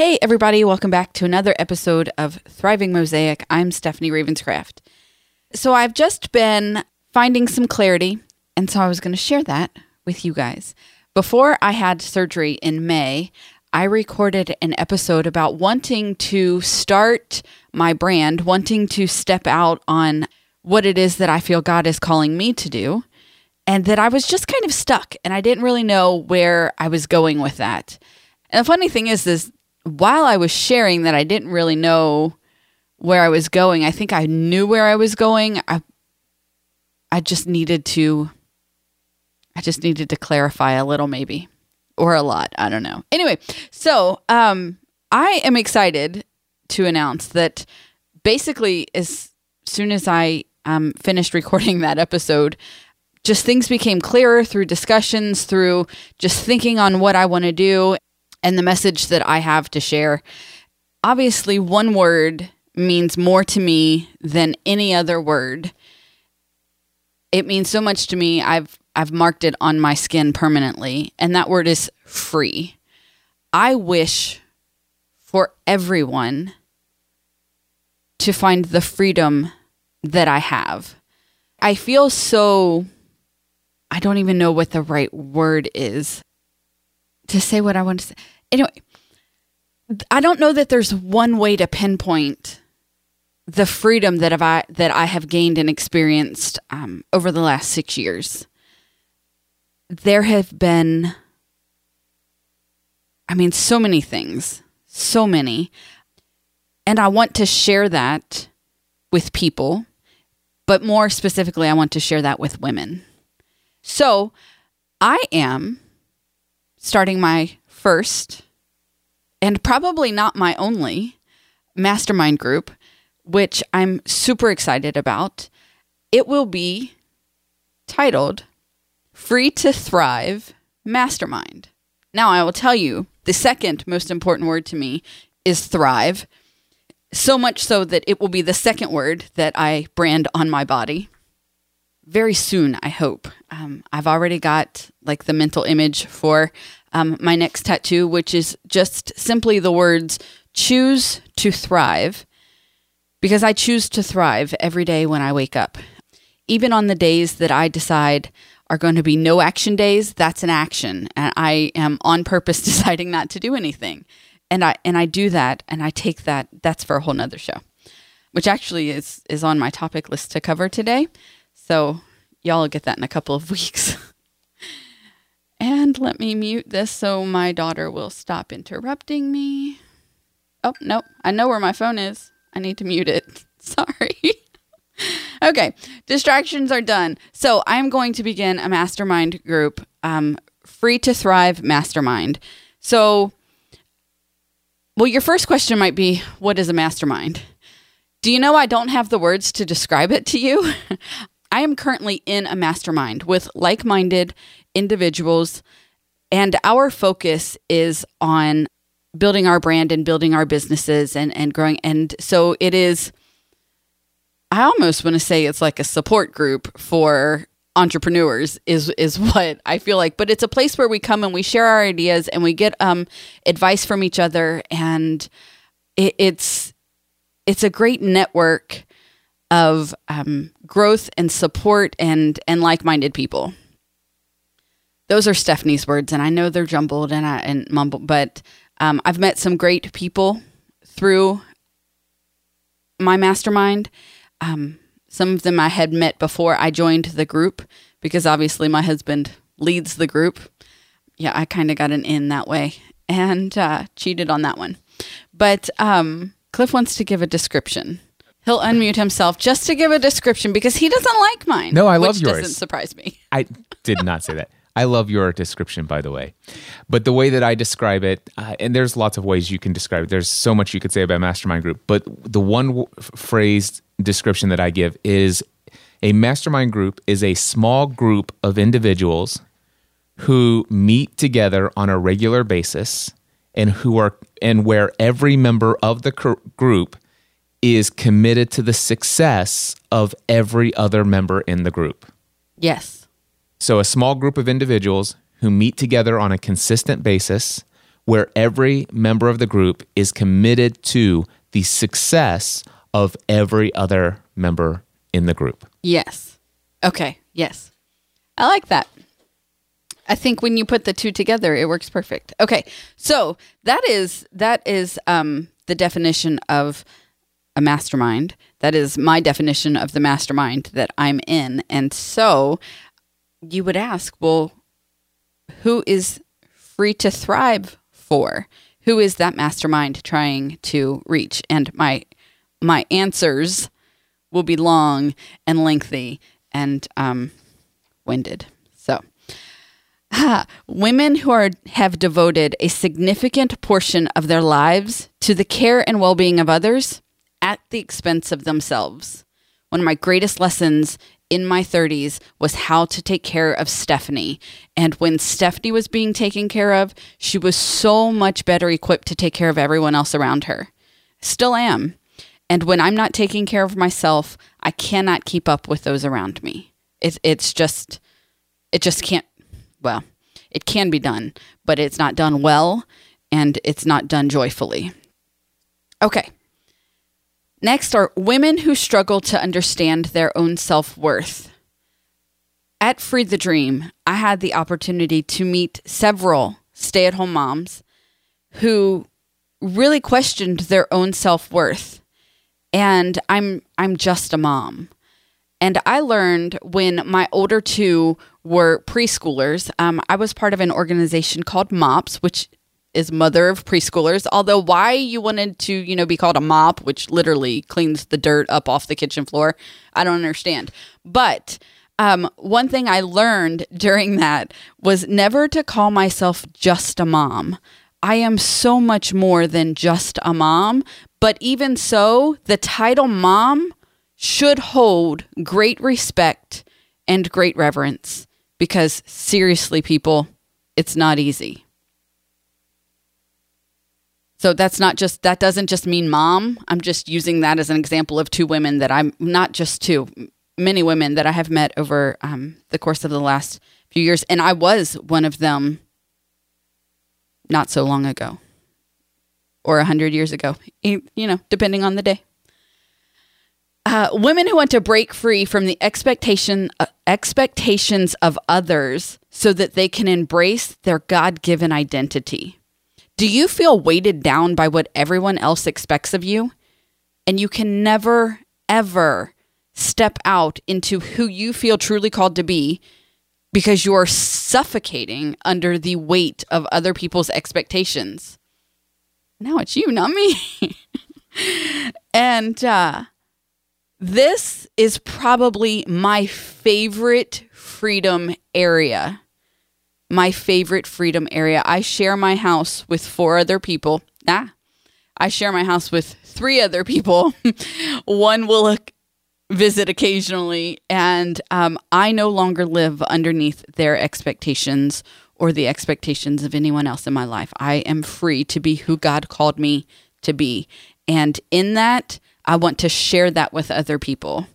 Hey, everybody, welcome back to another episode of Thriving Mosaic. I'm Stephanie Ravenscraft. So, I've just been finding some clarity, and so I was going to share that with you guys. Before I had surgery in May, I recorded an episode about wanting to start my brand, wanting to step out on what it is that I feel God is calling me to do, and that I was just kind of stuck and I didn't really know where I was going with that. And the funny thing is, is while I was sharing that I didn't really know where I was going, I think I knew where I was going. I I just needed to I just needed to clarify a little maybe or a lot, I don't know. Anyway, so um I am excited to announce that basically as soon as I um finished recording that episode, just things became clearer through discussions, through just thinking on what I want to do and the message that I have to share. Obviously, one word means more to me than any other word. It means so much to me. I've I've marked it on my skin permanently, and that word is free. I wish for everyone to find the freedom that I have. I feel so I don't even know what the right word is to say what I want to say. Anyway, I don't know that there's one way to pinpoint the freedom that have I that I have gained and experienced um, over the last six years. There have been, I mean, so many things, so many, and I want to share that with people, but more specifically, I want to share that with women. So, I am starting my first and probably not my only mastermind group, which I'm super excited about. It will be titled Free to Thrive Mastermind. Now, I will tell you the second most important word to me is thrive. So much so that it will be the second word that I brand on my body very soon, I hope. Um, I've already got like the mental image for um, my next tattoo, which is just simply the words choose to thrive because I choose to thrive every day when I wake up. Even on the days that I decide are going to be no action days, that's an action. And I am on purpose deciding not to do anything. And I and I do that and I take that that's for a whole nother show. Which actually is is on my topic list to cover today. So y'all get that in a couple of weeks. and let me mute this so my daughter will stop interrupting me. Oh, nope. I know where my phone is. I need to mute it. Sorry. okay. Distractions are done. So I'm going to begin a mastermind group, um, Free to Thrive Mastermind. So, well, your first question might be what is a mastermind? Do you know I don't have the words to describe it to you? I am currently in a mastermind with like minded individuals, and our focus is on building our brand and building our businesses and, and growing. And so it is, I almost want to say it's like a support group for entrepreneurs is is what I feel like but it's a place where we come and we share our ideas and we get um advice from each other and it, it's it's a great network of um, growth and support and and like-minded people. Those are Stephanie's words, and I know they're jumbled and I, and mumbled, but um, I've met some great people through my mastermind. Um, some of them I had met before I joined the group because obviously my husband leads the group. Yeah, I kind of got an in that way and uh, cheated on that one. But um, Cliff wants to give a description He'll unmute himself just to give a description because he doesn't like mine. No, I love yours. Doesn't surprise me. I did not say that. I love your description, by the way. But the way that I describe it, uh, and there's lots of ways you can describe it. There's so much you could say about mastermind group. But the one w- phrase description that I give is a mastermind group is a small group of individuals who meet together on a regular basis and who are and where every member of the cr- group is committed to the success of every other member in the group. Yes. So, a small group of individuals who meet together on a consistent basis where every member of the group is committed to the success of every other member in the group. Yes. Okay. Yes. I like that. I think when you put the two together, it works perfect. Okay. So that is that is um, the definition of a mastermind. That is my definition of the mastermind that I'm in. And so you would ask, well, who is free to thrive for? Who is that mastermind trying to reach? And my my answers will be long and lengthy and um, winded. So, ah, women who are have devoted a significant portion of their lives to the care and well-being of others at the expense of themselves. One of my greatest lessons in my 30s was how to take care of Stephanie. And when Stephanie was being taken care of, she was so much better equipped to take care of everyone else around her. Still am. And when I'm not taking care of myself, I cannot keep up with those around me. It's it's just it just can't well, it can be done, but it's not done well and it's not done joyfully. Okay. Next are women who struggle to understand their own self worth. At Free the Dream, I had the opportunity to meet several stay at home moms who really questioned their own self worth. And I'm I'm just a mom. And I learned when my older two were preschoolers. Um, I was part of an organization called MOPS, which is mother of preschoolers. Although why you wanted to, you know, be called a mop, which literally cleans the dirt up off the kitchen floor, I don't understand. But um, one thing I learned during that was never to call myself just a mom. I am so much more than just a mom. But even so, the title mom should hold great respect and great reverence because seriously, people, it's not easy. So that's not just that doesn't just mean mom. I'm just using that as an example of two women that I'm not just two, many women that I have met over um, the course of the last few years, and I was one of them not so long ago, or a hundred years ago. You know, depending on the day. Uh, women who want to break free from the expectation uh, expectations of others so that they can embrace their God-given identity. Do you feel weighted down by what everyone else expects of you? And you can never, ever step out into who you feel truly called to be because you're suffocating under the weight of other people's expectations. Now it's you, not me. and uh, this is probably my favorite freedom area my favorite freedom area. I share my house with four other people. Ah, I share my house with three other people. One will visit occasionally, and um, I no longer live underneath their expectations or the expectations of anyone else in my life. I am free to be who God called me to be. And in that, I want to share that with other people.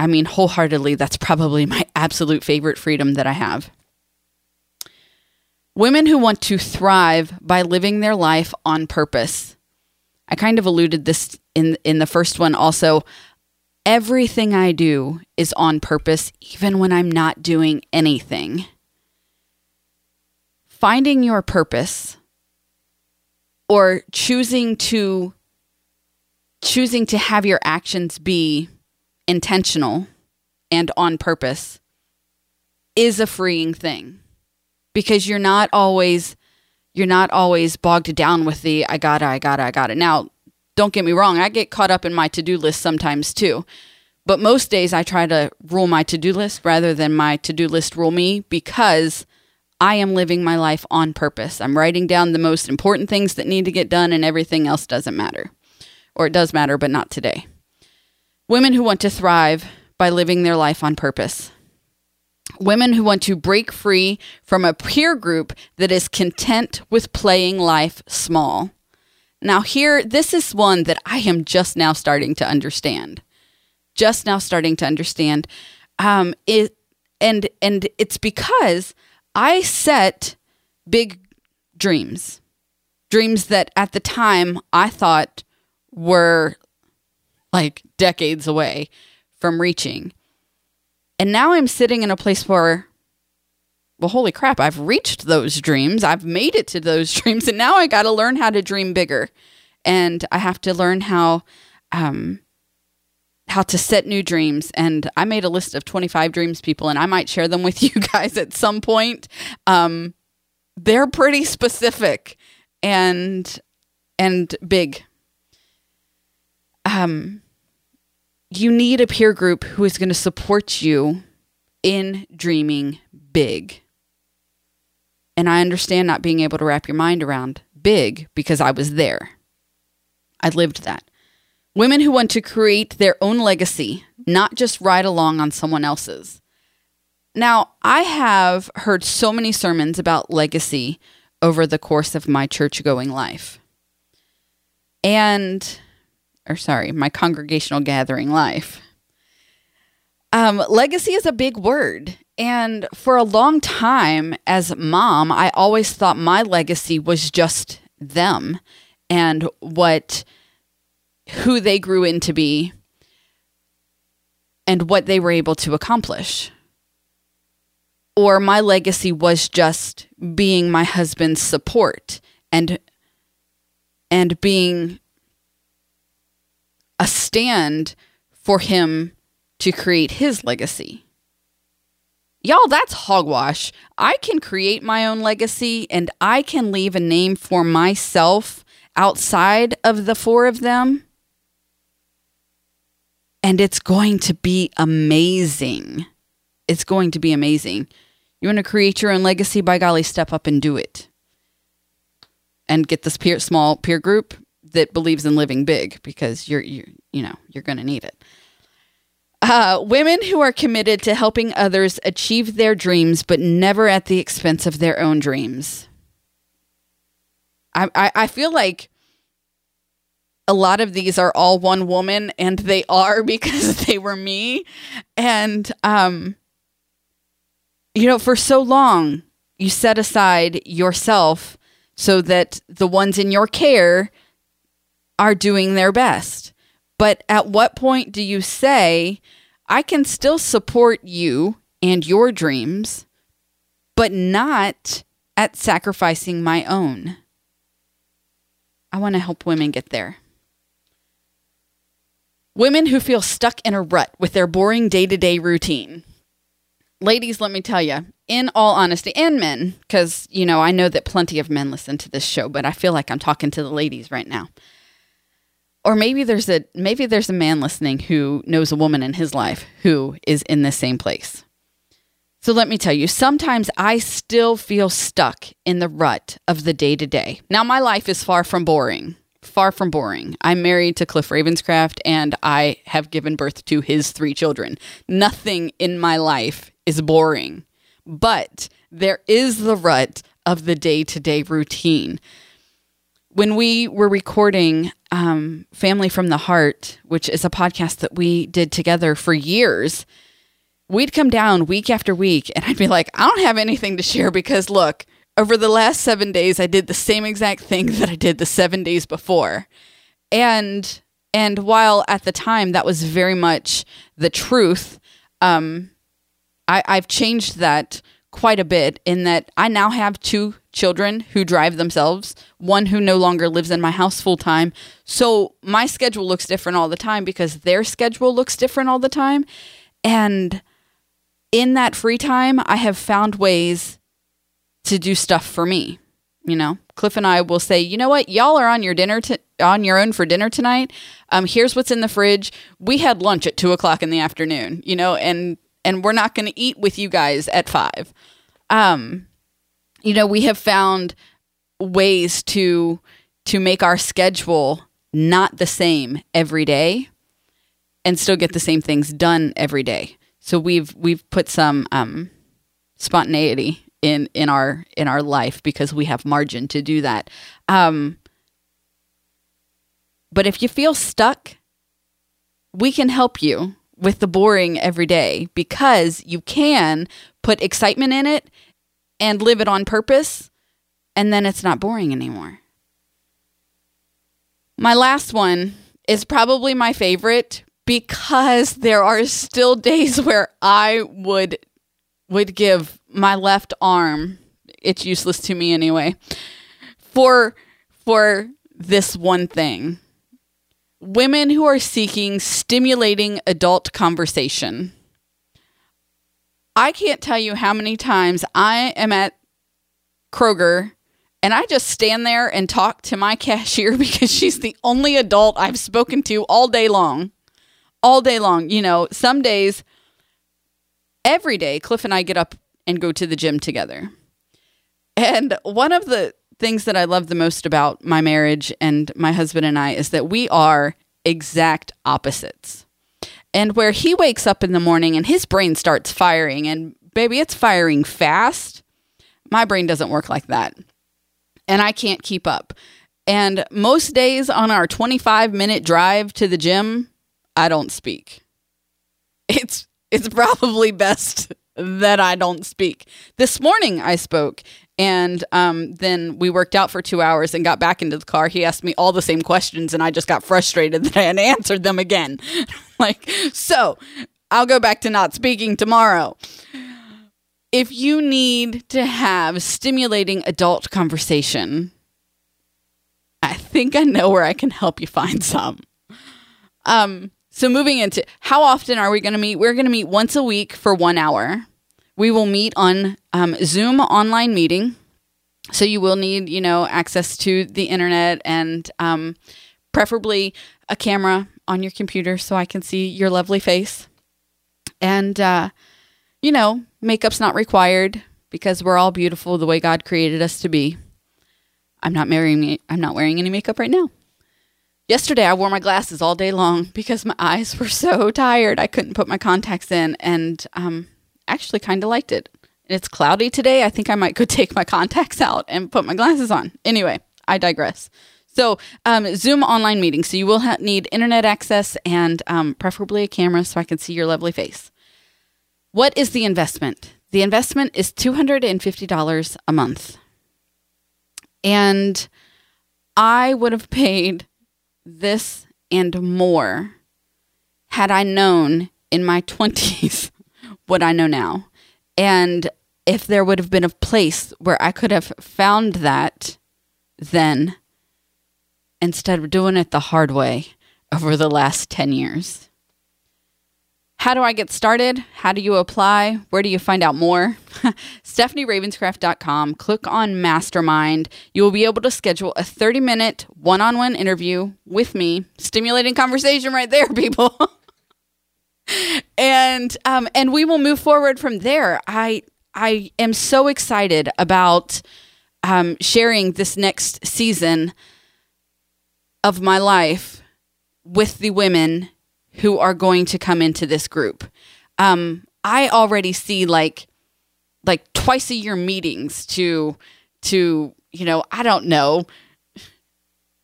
I mean, wholeheartedly, that's probably my absolute favorite freedom that I have. Women who want to thrive by living their life on purpose. I kind of alluded this in in the first one also. Everything I do is on purpose even when I'm not doing anything. Finding your purpose or choosing to choosing to have your actions be intentional and on purpose is a freeing thing because you're not always you're not always bogged down with the I gotta, I gotta, I gotta. Now, don't get me wrong, I get caught up in my to do list sometimes too. But most days I try to rule my to do list rather than my to do list rule me because I am living my life on purpose. I'm writing down the most important things that need to get done and everything else doesn't matter. Or it does matter, but not today. Women who want to thrive by living their life on purpose. Women who want to break free from a peer group that is content with playing life small. Now, here, this is one that I am just now starting to understand. Just now starting to understand. Um, it, and and it's because I set big dreams. Dreams that at the time I thought were like decades away from reaching. And now I'm sitting in a place where, well, holy crap, I've reached those dreams. I've made it to those dreams. And now I got to learn how to dream bigger. And I have to learn how, um, how to set new dreams. And I made a list of 25 dreams, people, and I might share them with you guys at some point. Um, they're pretty specific and and big. Um, you need a peer group who is going to support you in dreaming big. And I understand not being able to wrap your mind around big because I was there. I lived that. Women who want to create their own legacy, not just ride along on someone else's. Now, I have heard so many sermons about legacy over the course of my church going life. And or sorry, my congregational gathering life. Um, legacy is a big word. And for a long time, as mom, I always thought my legacy was just them and what, who they grew into be and what they were able to accomplish. Or my legacy was just being my husband's support and and being a stand for him to create his legacy. Y'all, that's hogwash. I can create my own legacy and I can leave a name for myself outside of the four of them. And it's going to be amazing. It's going to be amazing. You want to create your own legacy? By golly, step up and do it. And get this peer, small peer group that believes in living big because you're you you know you're going to need it. Uh, women who are committed to helping others achieve their dreams, but never at the expense of their own dreams. I, I, I feel like a lot of these are all one woman, and they are because they were me. And, um, you know, for so long, you set aside yourself so that the ones in your care are doing their best. But at what point do you say, I can still support you and your dreams, but not at sacrificing my own? I want to help women get there. Women who feel stuck in a rut with their boring day to day routine. Ladies, let me tell you, in all honesty, and men, because, you know, I know that plenty of men listen to this show, but I feel like I'm talking to the ladies right now or maybe there's a maybe there's a man listening who knows a woman in his life who is in the same place. So let me tell you, sometimes I still feel stuck in the rut of the day to day. Now my life is far from boring. Far from boring. I'm married to Cliff Ravenscraft and I have given birth to his three children. Nothing in my life is boring. But there is the rut of the day to day routine when we were recording um, Family from the Heart, which is a podcast that we did together for years, we'd come down week after week and I'd be like, I don't have anything to share because look, over the last seven days, I did the same exact thing that I did the seven days before. And and while at the time that was very much the truth, um, I, I've changed that quite a bit in that I now have two children who drive themselves, one who no longer lives in my house full time. So my schedule looks different all the time because their schedule looks different all the time. And in that free time, I have found ways to do stuff for me. You know, Cliff and I will say, you know what, y'all are on your dinner on your own for dinner tonight. Um, here's what's in the fridge. We had lunch at two o'clock in the afternoon, you know, and and we're not going to eat with you guys at five. Um, you know, we have found ways to to make our schedule not the same every day and still get the same things done every day. So we've we've put some um, spontaneity in in our in our life because we have margin to do that. Um, but if you feel stuck, we can help you with the boring every day because you can put excitement in it and live it on purpose and then it's not boring anymore. My last one is probably my favorite because there are still days where I would would give my left arm it's useless to me anyway for for this one thing women who are seeking stimulating adult conversation. I can't tell you how many times i am at kroger and i just stand there and talk to my cashier because she's the only adult i've spoken to all day long. All day long. You know some days every day cliff and i get up and go to the gym together. And one of the things that I love the most about my marriage and my husband and I is that we are exact opposites. And where he wakes up in the morning and his brain starts firing, and baby, it's firing fast. My brain doesn't work like that. And I can't keep up. And most days on our 25 minute drive to the gym, I don't speak. It's it's probably best that I don't speak. This morning I spoke and um, then we worked out for two hours and got back into the car. He asked me all the same questions, and I just got frustrated that I had answered them again. like, so I'll go back to not speaking tomorrow. If you need to have stimulating adult conversation, I think I know where I can help you find some. Um, so moving into how often are we going to meet? We're going to meet once a week for one hour. We will meet on um, Zoom online meeting. So you will need, you know, access to the internet and um, preferably a camera on your computer so I can see your lovely face. And, uh, you know, makeup's not required because we're all beautiful the way God created us to be. I'm not marrying I'm not wearing any makeup right now. Yesterday I wore my glasses all day long because my eyes were so tired. I couldn't put my contacts in and um, actually kind of liked it. It's cloudy today. I think I might go take my contacts out and put my glasses on. Anyway, I digress. So, um, Zoom online meeting. So, you will ha- need internet access and um, preferably a camera so I can see your lovely face. What is the investment? The investment is $250 a month. And I would have paid this and more had I known in my 20s what I know now. And if there would have been a place where I could have found that then instead of doing it the hard way over the last 10 years. How do I get started? How do you apply? Where do you find out more? StephanieRavenscraft.com. Click on Mastermind. You will be able to schedule a 30 minute one on one interview with me. Stimulating conversation right there, people. And um, and we will move forward from there. I I am so excited about um, sharing this next season of my life with the women who are going to come into this group. Um, I already see like like twice a year meetings to to you know I don't know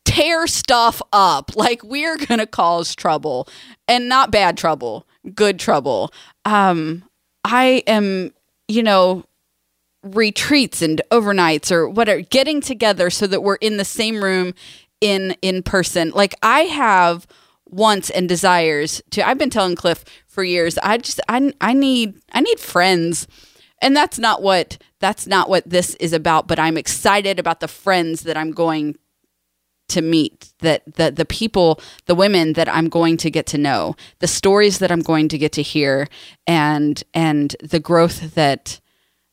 tear stuff up like we're gonna cause trouble and not bad trouble good trouble. Um, I am, you know, retreats and overnights or whatever, getting together so that we're in the same room in in person. Like I have wants and desires to I've been telling Cliff for years, I just I I need I need friends. And that's not what that's not what this is about, but I'm excited about the friends that I'm going to meet that the the people the women that I'm going to get to know the stories that I'm going to get to hear and and the growth that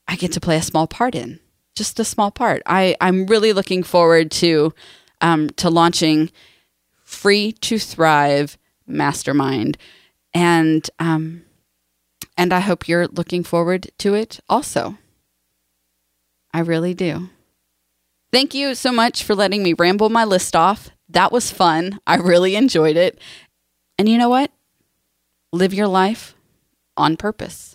I get to play a small part in just a small part. I I'm really looking forward to um, to launching free to thrive mastermind. And um and I hope you're looking forward to it also. I really do Thank you so much for letting me ramble my list off. That was fun. I really enjoyed it. And you know what? Live your life on purpose.